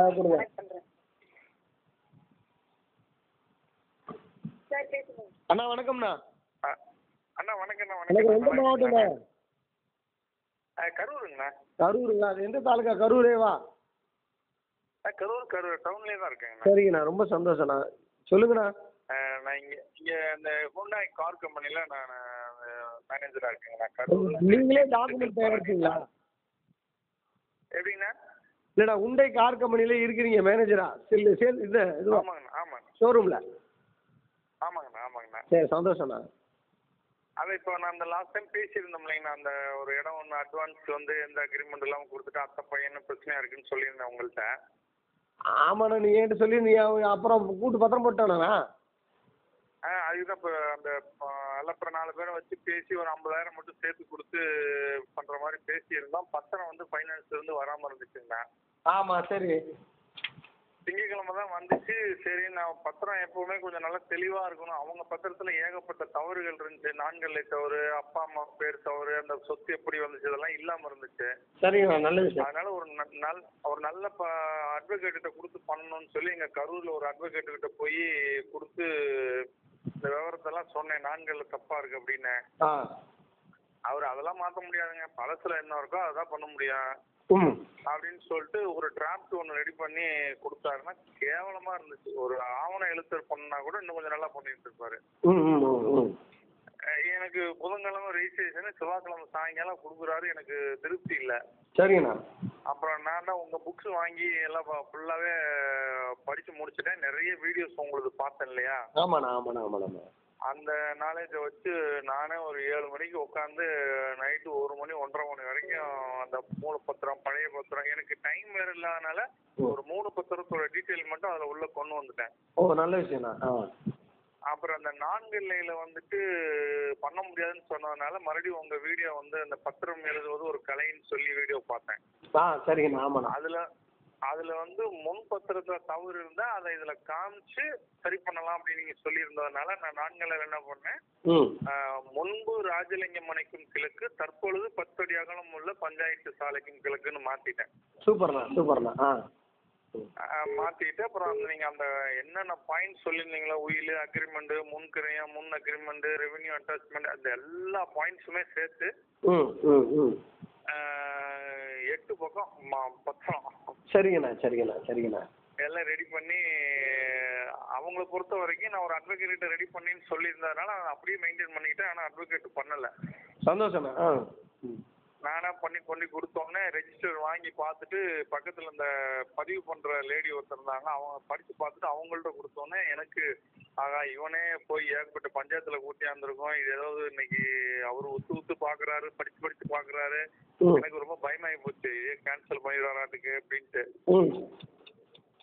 ஆ கொடுங்க. அண்ணா வணக்கம்ண்ணா. அண்ணா வணக்கம்ண்ணா எனக்கு எந்த வணக்கம் மாவட்டம்ண்ணா? கரூருங்கண்ணா. கரூருங்களா? அது எந்த தாலுக்கா? கரூரேவா கரூர் கரூர். டவுன்லேயே தான் இருக்கேங்கண்ணா. சரிங்கண்ணா. ரொம்ப சந்தோஷண்ணா சொல்லுங்கண்ணா. நான் இங்கே இங்கே இந்த ஹோண்டாய் கார் கம்பெனியில் நான் மேனேஜராக இருக்கேங்கண்ணா. கரூர் நீங்களே டாக்குமெண்ட் தயாரிச்சீங்களா எப்படிங்கண்ணா? இல்லைண்ணா உண்டை கார் கம்பெனில இருக்கிறீங்க மேனேஜரா செல் சேல் இது இதுவா? ஆமாங்கண்ணா ஆமாங்க ஷோரூமில் ஆமாங்கண்ணா ஆமாங்கண்ணா. சரி சந்தோஷண்ணா அதை இப்போ நான் அந்த லாஸ்ட் டைம் பேசியிருந்தோம் இல்லைங்கண்ணா அந்த ஒரு இடம் ஒன்று அட்வான்ஸ் வந்து எந்த அக்ரிமெண்ட் எல்லாம் கொடுத்துட்டு அத்தை பையன் பிரச்சனையாக இருக்குன்னு சொல்லியிருந்தேன் உங்கள்கிட்ட. ஆமாண்ணா நீ என்கிட்ட சொல்லி நீ அப்புறம் கூட்டு பத்திரம் போட்டானா ஆ அதுதான் இப்போ அந்த அப்புறம் நாலு பேரை வச்சு பேசி ஒரு ஐம்பதாயிரம் மட்டும் சேர்த்து கொடுத்து பண்ணுற மாதிரி பேசியிருந்தோம். பத்திரம் வந்து ஃபைனான்ஸ்லேருந்து வராமல் இருந்துச்சுங்கண்ணா ஆமாம் சரி. திங்கக்கிழமை தான் வந்துச்சு. சரி நான் பத்திரம் எப்பவுமே கொஞ்சம் நல்லா தெளிவாக இருக்கணும். அவங்க பத்திரத்தில் ஏகப்பட்ட தவறுகள் இருந்துச்சு. நான்கல்லை தவறு அப்பா அம்மா பேர் தவறு அந்த சொத்து எப்படி வந்துச்சு இதெல்லாம் இல்லாமல் இருந்துச்சு. நல்ல விஷயம். அதனால ஒரு நல் ஒரு நல்ல அட்வொகேட் கிட்ட கொடுத்து பண்ணணும்னு சொல்லி எங்க கரூர்ல ஒரு அட்வொகேட் கிட்ட போய் கொடுத்து இந்த விவரத்தெல்லாம் சொன்னேன். நான்கள்ல தப்பா இருக்கு அப்படின்னு. அவர் அதெல்லாம் மாத்த முடியாதுங்க. பழசுல என்ன இருக்கோ அதான் பண்ண முடியும். அப்படின்னு சொல்லிட்டு ஒரு டிராஃப்ட் ஒன்று ரெடி பண்ணி கொடுத்தாருன்னா கேவலமா இருந்துச்சு. ஒரு ஆவண எழுத்தர் பண்ணா கூட இன்னும் கொஞ்சம் நல்லா பண்ணிட்டு இருப்பாரு. எனக்கு புதன்கிழமை ரெஜிஸ்ட்ரேஷன் செவ்வாய்க்கிழமை சாயங்காலம் கொடுக்குறாரு. எனக்கு திருப்தி இல்லை. சரிங்கண்ணா. அப்புறம் நான் தான் உங்கள் புக்ஸ் வாங்கி எல்லாம் ஃபுல்லாகவே படித்து முடிச்சிட்டேன். நிறைய வீடியோஸ் உங்களுக்கு பார்த்தேன் இல்லையா? ஆமாண்ணா ஆமாண்ணா ஆமாண்ணா. அந்த நாலேஜை வச்சு நானே ஒரு ஏழு மணிக்கு உட்காந்து நைட்டு ஒரு மணி ஒன்றரை மணி வரைக்கும் அந்த மூணு பத்திரம் பழைய பத்திரம் எனக்கு டைம் வேறு இல்லாதனால ஒரு மூணு பத்திரத்தோட டீட்டெயில் மட்டும் அதில் உள்ளே கொண்டு வந்துட்டேன். ஓ நல்ல விஷயண்ணா ஆ. அப்புறம் அந்த நான்கிள்ளையில் வந்துட்டு பண்ண முடியாதுன்னு சொன்னதுனால மறுபடியும் உங்கள் வீடியோ வந்து அந்த பத்திரம் எழுதுவது ஒரு கலைன்னு சொல்லி வீடியோ பார்த்தேன். ஆ சரிங்கண்ணா ஆமாண்ணா. அதுல அதுல வந்து முன் பத்திரத்துல தவறு இருந்தா அதை இதுல காமிச்சு சரி பண்ணலாம் அப்படின்னு நீங்க சொல்லியிருந்ததுனால நான் நான்கில் என்ன பண்ணேன்? முன்பு ராஜலிங்கம் மனைக்கும் கிழக்கு தற்பொழுது பத்தடி அகலம் உள்ள பஞ்சாயத்து சாலைக்கும் கிழக்குன்னு மாத்திட்டேன். சூப்பர்ண்ணா சூப்பர்ண்ணா ஆ. மாத்திட்டு அப்புறம் அந்த நீங்க அந்த என்னென்ன பாயிண்ட் சொல்லியிருந்தீங்களா உயில் அக்ரிமெண்ட் முன்கிரையம் முன் அக்ரிமெண்ட் ரெவென்யூ அட்டாச்மெண்ட் அந்த எல்லா பாயிண்ட்ஸுமே சேர்த்து ம் ம் ம். எட்டு பக்கம் ம- பத்திரம் சரிங்கண்ணா சரிங்கண்ணா சரிங்கண்ணா. எல்லாம் ரெடி பண்ணி அவங்கள பொறுத்த வரைக்கும் நான் ஒரு அட்வொகேட் ரெடி பண்ணின்னு சொல்லியிருந்ததுனால அப்படியே மெயின்டைன் பண்ணிக்கிட்டேன் ஆனால் அட்வொகேட் பண்ணலை. சந்தோஷண்ணா ஆ. ம் நானா பண்ணி கொண்டு கொடுத்தோன்னே ரெஜிஸ்டர் வாங்கி பார்த்துட்டு பக்கத்தில் இந்த பதிவு பண்ணுற லேடி ஒருத்தர் இருந்தாங்க. அவங்க படித்து பார்த்துட்டு அவங்கள்ட்ட கொடுத்தோன்னே எனக்கு ஆகா இவனே போய் ஏகப்பட்ட பஞ்சாயத்தில் கூட்டியாந்துருக்கோம் இது ஏதாவது இன்னைக்கு அவர் ஒத்து ஒத்து பார்க்குறாரு படித்து படித்து பார்க்குறாரு. எனக்கு ரொம்ப பயமாகி போச்சு. இதே கேன்சல் பண்ணிடுறாராட்டுக்கு அப்படின்ட்டு.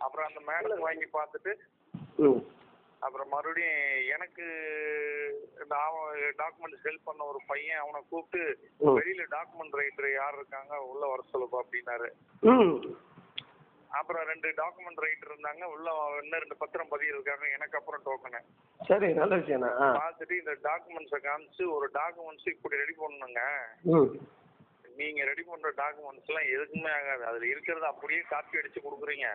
அப்புறம் அந்த மேடம் வாங்கி பார்த்துட்டு அப்புறம் மறுபடியும் எனக்கு இந்த டாக்குமெண்ட் ஹெல்ப் பண்ண ஒரு பையன் அவனை கூப்பிட்டு. வெளியில டாக்குமெண்ட் ரைட்டர் யார் இருக்காங்க? உள்ள வர சொல்லுப்பா அப்படின்னாரு. அப்புறம் ரெண்டு டாக்குமெண்ட் ரைட்டர் இருந்தாங்க. உள்ள இன்னும் ரெண்டு பத்திரம் பதிவு இருக்காங்க. எனக்கு அப்புறம் டோக்கனு சரி நல்ல விஷயண்ணா ஆ. பார்த்துட்டு இந்த டாக்குமெண்ட்ஸை காமிச்சு ஒரு டாக்குமெண்ட்ஸ் இப்படி ரெடி பண்ணணுங்க. நீங்க ரெடி பண்ற டாக்குமெண்ட்ஸ் எல்லாம் எதுக்குமே ஆகாது. அதுல இருக்கிறத அப்படியே காப்பி அடிச்சு கொடுக்குறீங்க.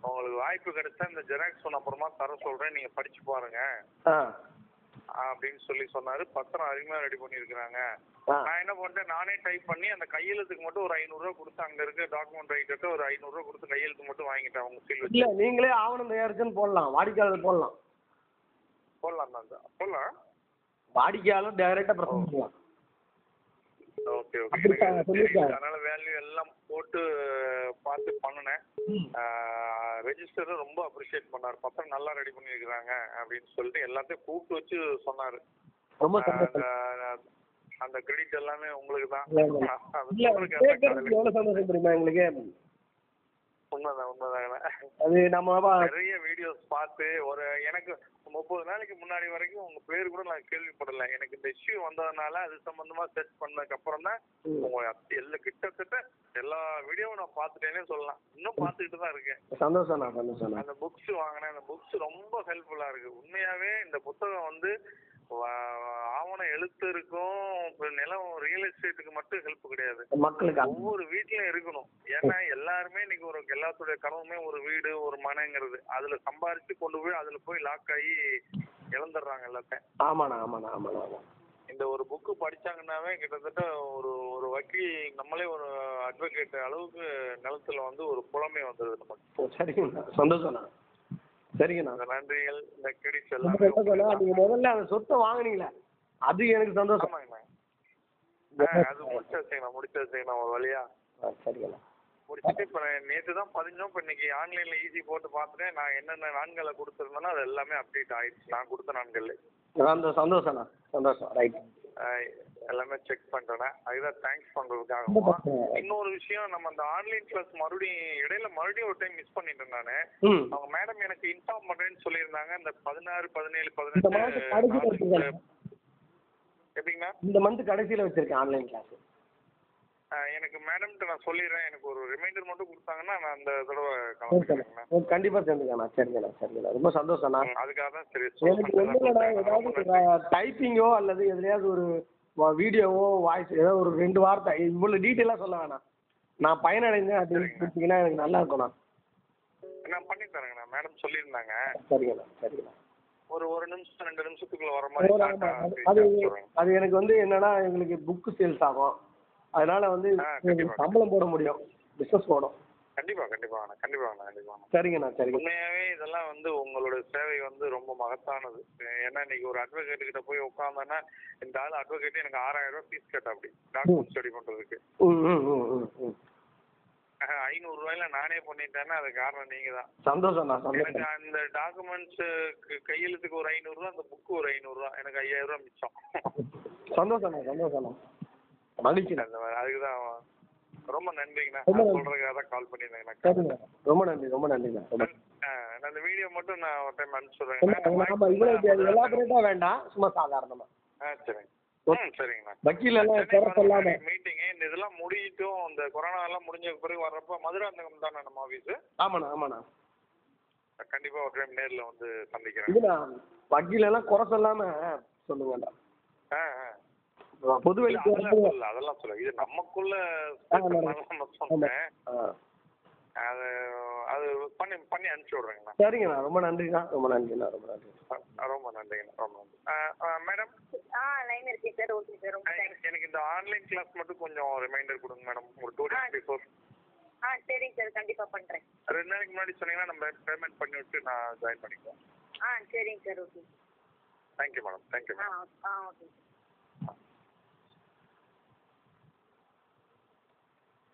உங்களுக்கு வாய்ப்பு கிடைச்சா இந்த ஜெராக்ஸ் ஒன்று அப்புறமா தர சொல்றேன். நீங்க படிச்சு பாருங்க. அப்படின்னு சொல்லி சொன்னாரு. பத்திரம் அருமையா ரெடி பண்ணியிருக்கிறாங்க. ஆ நான் என்ன பண்ணிட்டேன் நானே டைப் பண்ணி அந்த கையெழுத்துக்கு மட்டும் ஒரு ஐநூறுரூவா கொடுத்து அங்க இருக்க டாக்குமெண்ட் ரைட்டர்கிட்ட ஒரு ஐநூறுரூவா கொடுத்து கையெழுத்து மட்டும் வாங்கிட்டேன் அவங்க சீல் இல்லை நீங்களே ஆவணம் தயாரிச்சுன்னு போடலாம் வாடிக்கையாளர் போடலாம். போடலாம் தான் போடலாம். வாடிக்கையாளர் டைரெக்டாக பிரச்சனை ஓகே ஓகே. அதனால வேல்யூ எல்லாம் போட்டு பார்த்து பண்ணினேன். ரெஜிஸ்டர் ரொம்ப அப்ரிஷியேட் பண்ணார். பத்திரம் நல்லா ரெடி பண்ணியிருக்கிறாங்க அப்படின்னு சொல்லிட்டு எல்லாத்தையும் கூப்பிட்டு வச்சு சொன்னாரு. ரொம்ப அந்த கிரெடிட் எல்லாமே உங்களுக்கு தான். இல்ல, இல்ல. அது இல்லை சொல்றதுக்கு எனக்கு கேட்கறதுக்கு எவ்வளோ சந்தோஷம் தெரியுமா எங்களுக்கு? உண்மைதான் உண்மைதாங்க அது நம்ம நிறைய வீடியோஸ் பார்த்து ஒரு எனக்கு முப்பது நாளைக்கு முன்னாடி வரைக்கும் உங்க பேர் கூட நான் கேள்விப்படல. எனக்கு இந்த இஷ்யூ வந்ததுனால அது சம்பந்தமா சர்ச் பண்ணதுக்கு அப்புறம் தான். உங்க எல்லா கிட்டத்தட்ட எல்லா வீடியோவும் நான் பார்த்துட்டேனே சொல்லலாம். இன்னும் பார்த்துக்கிட்டு தான் இருக்கேன். சந்தோஷம்ண்ணா அந்த புக்ஸ் வாங்கினேன். அந்த புக்ஸ் ரொம்ப ஹெல்ப்ஃபுல்லா இருக்கு. உண்மையாவே இந்த புத்தகம் வந்து வா- ஆவண எழுத்து இருக்கும் நிலம் ரியல் எஸ்டேட்டுக்கு மட்டும் ஹெல்ப் கிடையாது. மக்களுக்கு ஒவ்வொரு வீட்லயும் இருக்கணும். ஏன்னா எல்லாருமே இன்னைக்கு ஒரு எல்லாத்துடைய கனவுமே ஒரு வீடு ஒரு மனைங்கிறது. அதுல சம்பாரிச்சு கொண்டு போய் அதுல போய் லாக் ஆகி இழந்துடுறாங்க எல்லாத்தையும். ஆமாண்ணா ஆமாண்ணா ஆமாண்ணா ஆமாம் இந்த ஒரு புக்கு படிச்சாங்கன்னாவே கிட்டத்தட்ட ஒரு ஒரு வக்கீல் நம்மளே ஒரு அட்வொகேட் அளவுக்கு நிலத்துல வந்து ஒரு புலமை வந்துடுது நமக்கு. சரிங்கண்ணா. சந்தோஷம்ண்ணா. சரிங்கண்ணா நன்றிகள். இந்த கிரெடிட்ஸ் எல்லாமே நீங்கள் முதல்ல அந்த சொத்தை வாங்குனீங்களே அது எனக்கு சந்தோஷம். ஆமாங்கண்ணா. ஆ, அது முடிச்சாச்சுங்கண்ணா முடிச்சாச்சுங்கண்ணா ஒரு வழியா. ஆ, சரிங்கண்ணா. முடிச்சுட்டு இப்போ நேற்று தான் பதிஞ்சோம் இப்போ இன்னைக்கு ஆன்லைனில் ஈஸி போட்டு பார்த்துட்டேன் நான் என்னென்ன நான்களை கொடுத்துருந்தேனோ அது எல்லாமே அப்டேட் ஆயிடுச்சு. நான் கொடுத்த நான்கள். அந்த சந்தோஷம்ண்ணா சந்தோஷம். ரைட் எல்லாமே செக் பண்ணிட்டேன் அதுதான் தேங்க்ஸ் கஷ்டம். இன்னொரு விஷயம் நம்ம அந்த ஆன்லைன் கிளாஸ் மறுபடியும் இடையில மறுபடியும் ஒரு டைம் மிஸ் பண்ணிட்டேன் நான். அவங்க மேடம் எனக்கு இன்ஃபார்ம் பண்ணுறேன்னு சொல்லியிருந்தாங்க. இந்த பதினாறு பதினேழு பதினெட்டு எப்படிங்கண்ணா இந்த மந்த் கடைசியில் வச்சுருக்கேன் ஆன்லைன் கிளாஸ் எனக்கு மேடம்கிட்ட நான் சொல்லிடுறேன். எனக்கு ஒரு ரிமைண்டர் மட்டும் கொடுத்தாங்கன்னா நான் அந்த தடவை ஓ கண்டிப்பாக சேர்ந்துக்கண்ணா சரிங்கண்ணா சரிங்கண்ணா ரொம்ப சந்தோஷம்ண்ணா அதுக்காக தான் சரி எனக்கு இல்லைடா ஏதாவது டைப்பிங்கோ அல்லது எதுலையாவது ஒரு வீடியோவோ வாய்ஸ் ஏதோ ஒரு ரெண்டு வார்த்தை இவ்வளோ டீட்டெயிலாக சொல்ல வேணாம். நான் பயனடைந்தேன் அப்படின்னு கொடுத்தீங்கன்னா எனக்கு நல்லா இருக்கும்ண்ணா. நான் பண்ணி தரேங்கண்ணா. மேடம் சொல்லியிருந்தாங்க. சரிங்கண்ணா சரிங்கண்ணா. ஒரு ஒரு நிமிஷம் ரெண்டு நிமிஷத்துக்குள்ள வர மாதிரி அது. அது எனக்கு வந்து என்னன்னா எங்களுக்கு புக்கு சேல்ஸ் ஆகும். அதனால வந்து சம்பளம் போட முடியும். பிஸ்னஸ் போடும் கண்டிப்பா கண்டிப்பாங்கண்ணா கண்டிப்பாங்கண்ணா கண்டிப்பாங்கண்ணா சரிங்கண்ணா சரிங்க. உண்மையாவே இதெல்லாம் வந்து உங்களோட சேவை வந்து ரொம்ப மகத்தானது. ஏன்னா இன்னைக்கு ஒரு அட்வொகேட் கிட்ட போய் உட்காந்தோன்னா இந்த ஆள் அட்வொகேட் எனக்கு ஆறாயிரம் ரூபாய் ஃபீஸ் கேட்டா அப்படி. டாக்குமெண்ட் ஸ்டடி ம் ஐநூறு ரூபாயில நானே பண்ணிட்டேன்னா அது காரணம் நீங்க தான் சந்தோஷம்ண்ணா. எனக்கு சந்தோஷம் அந்த டாக்குமெண்ட்ஸ் கையெழுத்துக்கு ஒரு ஐநூறுரூவா அந்த புக்கு ஒரு ஐநூறுரூவா எனக்கு ஐயாயிரம் ரூபாய் மிச்சம். மகிழ்ச்சிண்ணா. அந்த மாதிரி அதுக்கு தான் ரொம்ப நன்றிங்கண்ணா. சொல்றதுக்காக கால் பண்ணியிருந்தேங்கண்ணா ரொம்ப நன்றி ரொம்ப நன்றிண்ணா ரொம்ப அந்த வீடியோ மட்டும் நான் ஒரு டைம் இது எலாபரேட்டாக வேண்டாம். சும்மா சாதாரணமா. ஆ சரிங்க. இதெல்லாம் முடியிட்டும். இந்த கொரோனா எல்லாம் முடிஞ்ச பிறகு வர்றப்ப மதுராந்தகம் தானே நம்ம ஆஃபீஸு ஆமாண்ணா ஆமாண்ணா. கண்டிப்பா ஒரு டைம் நேர்ல வந்து சந்திக்கிறேன். வக்கீல் எல்லாம் குறை சொல்லாம ஆ. பொது அதெல்லாம் வந்து சொல்லல அதெல்லாம் சொல்லல. இது நமக்குள்ள சொன்னேன். ஆ. அது அது பண்ணி பண்ணி அனுப்பிச்சு விட்றேங்கண்ணா. சரிங்கண்ணா. ரொம்ப நன்றிண்ணா ரொம்ப நன்றிண்ணா ரொம்ப நன்றி. ரொம்ப நன்றிங்கண்ணா. ரொம்ப நன்றி. ஆ, ஆ, மேடம்? ஆ லைன் இருக்கு சார் ஓகே சார் ரொம்ப எனக்கு- இந்த ஆன்லைன் கிளாஸ் மட்டும் கொஞ்சம் ரிமைண்டர் கொடுங்க மேடம். ஒரு டூ ஆ. டேஸ் பிஃபோர் ஆ சரிங்க சார் கண்டிப்பாக பண்ணுறேன் ரெண்டு நாளைக்கு முன்னாடி சொன்னீங்கன்னா நம்ம பேமெண்ட் பண்ணி விட்டு நான் ஜாயின் பண்ணிக்குவேன் ஆ சரிங்க sir okay thank you madam thank you madam ah okay